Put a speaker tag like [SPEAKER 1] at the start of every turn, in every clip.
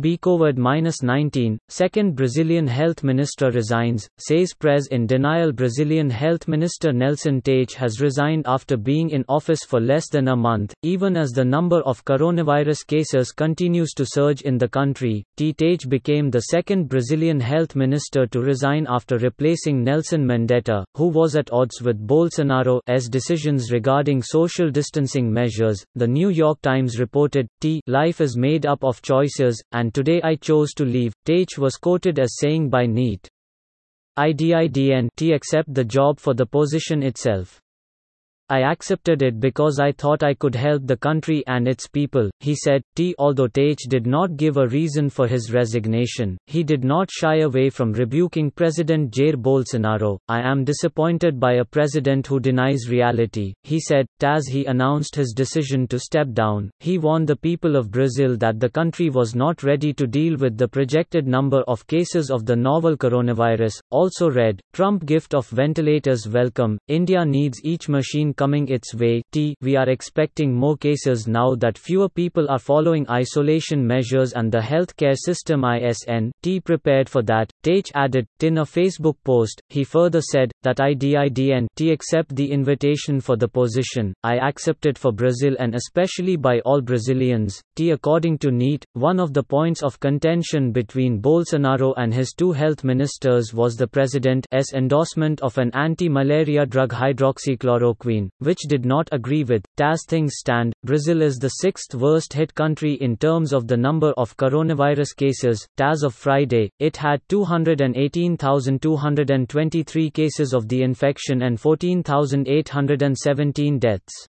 [SPEAKER 1] Be COVID 19. Second Brazilian health minister resigns, says Press in denial. Brazilian health minister Nelson Teich has resigned after being in office for less than a month, even as the number of coronavirus cases continues to surge in the country. T. Became the second Brazilian health minister to resign after replacing Nelson Mandetta, who was at odds with Bolsonaro's decisions regarding social distancing measures. The New York Times reported, T. Life is made up of choices, and today I chose to leave, Teich was quoted as saying by NET. IDIDN T accept the job for the position itself. I accepted it because I thought I could help the country and its people, he said. T. Although Teich did not give a reason for his resignation, he did not shy away from rebuking President Jair Bolsonaro. I am disappointed by a president who denies reality, he said. As he announced his decision to step down, he warned the people of Brazil that the country was not ready to deal with the projected number of cases of the novel coronavirus. Also read, Trump gift of ventilators welcome. India needs each machine coming its way. T. We are expecting more cases now that fewer people are following isolation measures and the healthcare system ISN. T. Prepared for that, Teich added. In a Facebook post, he further said that I didn't T accept the invitation for the position. I accept it for Brazil and especially by all Brazilians. T. According to NET, one of the points of contention between Bolsonaro and his two health ministers was the president's endorsement of an anti-malaria drug hydroxychloroquine which did not agree with. As things stand, Brazil is the sixth worst hit country in terms of the number of coronavirus cases. As of Friday, it had 218,223 cases of the infection and 14,817 deaths.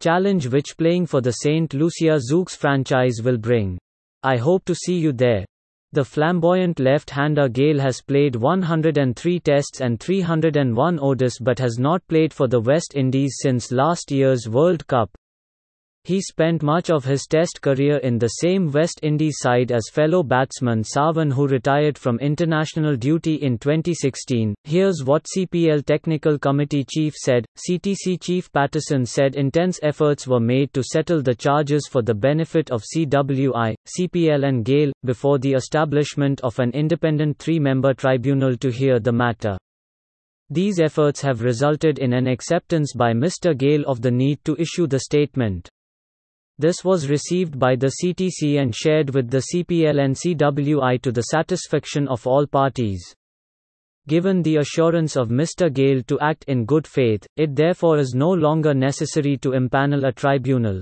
[SPEAKER 1] Challenge which playing for the St. Lucia Zouks franchise will bring. I hope to see you there. The flamboyant left-hander Gayle has played 103 tests and 301 ODIs but has not played for the West Indies since last year's World Cup. He spent much of his Test career in the same West Indies side as fellow batsman Sarwan, who retired from international duty in 2016. Here's what CPL Technical Committee Chief said CTC Chief Patterson said intense efforts were made to settle the charges for the benefit of CWI, CPL, and Gayle, before the establishment of an independent three member tribunal to hear the matter. These efforts have resulted in an acceptance by Mr. Gayle of the need to issue the statement. This was received by the CTC and shared with the CPL and CWI to the satisfaction of all parties. Given the assurance of Mr. Gayle to act in good faith, it therefore is no longer necessary to impanel a tribunal.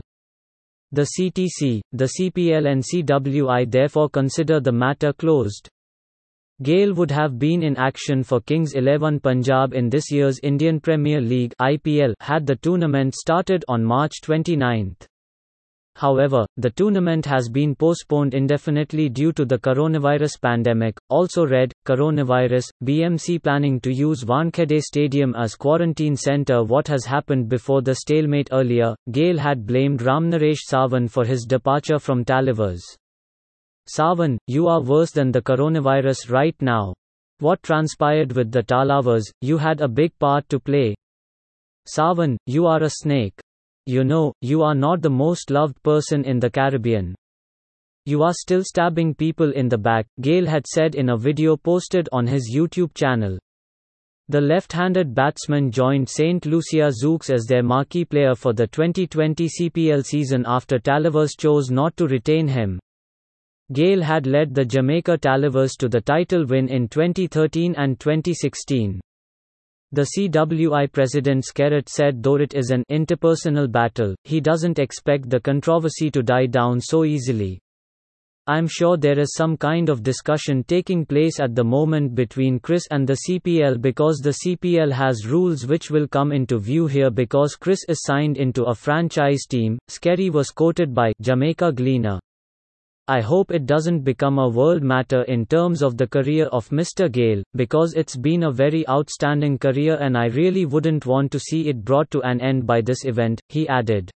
[SPEAKER 1] The CTC, the CPL and CWI therefore consider the matter closed. Gayle would have been in action for Kings 11 Punjab in this year's Indian Premier League IPL had the tournament started on March 29. However, the tournament has been postponed indefinitely due to the coronavirus pandemic. Also read, coronavirus, BMC planning to use Wankhede Stadium as quarantine center. What has happened before the stalemate earlier? Gayle had blamed Ramnaresh Sarwan for his departure from Tallawahs. Sarwan, you are worse than the coronavirus right now. What transpired with the Tallawahs, you had a big part to play. Sarwan, you are a snake. You know, you are not the most loved person in the Caribbean. You are still stabbing people in the back, Gayle had said in a video posted on his YouTube channel. The left-handed batsman joined St. Lucia Zouks as their marquee player for the 2020 CPL season after Tallawahs chose not to retain him. Gayle had led the Jamaica Tallawahs to the title win in 2013 and 2016. The CWI president Skerritt said though it is an interpersonal battle, he doesn't expect the controversy to die down so easily. I'm sure there is some kind of discussion taking place at the moment between Chris and the CPL because the CPL has rules which will come into view here because Chris is signed into a franchise team. Skerritt was quoted by Jamaica Gleaner. I hope it doesn't become a world matter in terms of the career of Mr. Gayle, because it's been a very outstanding career and I really wouldn't want to see it brought to an end by this event, he added.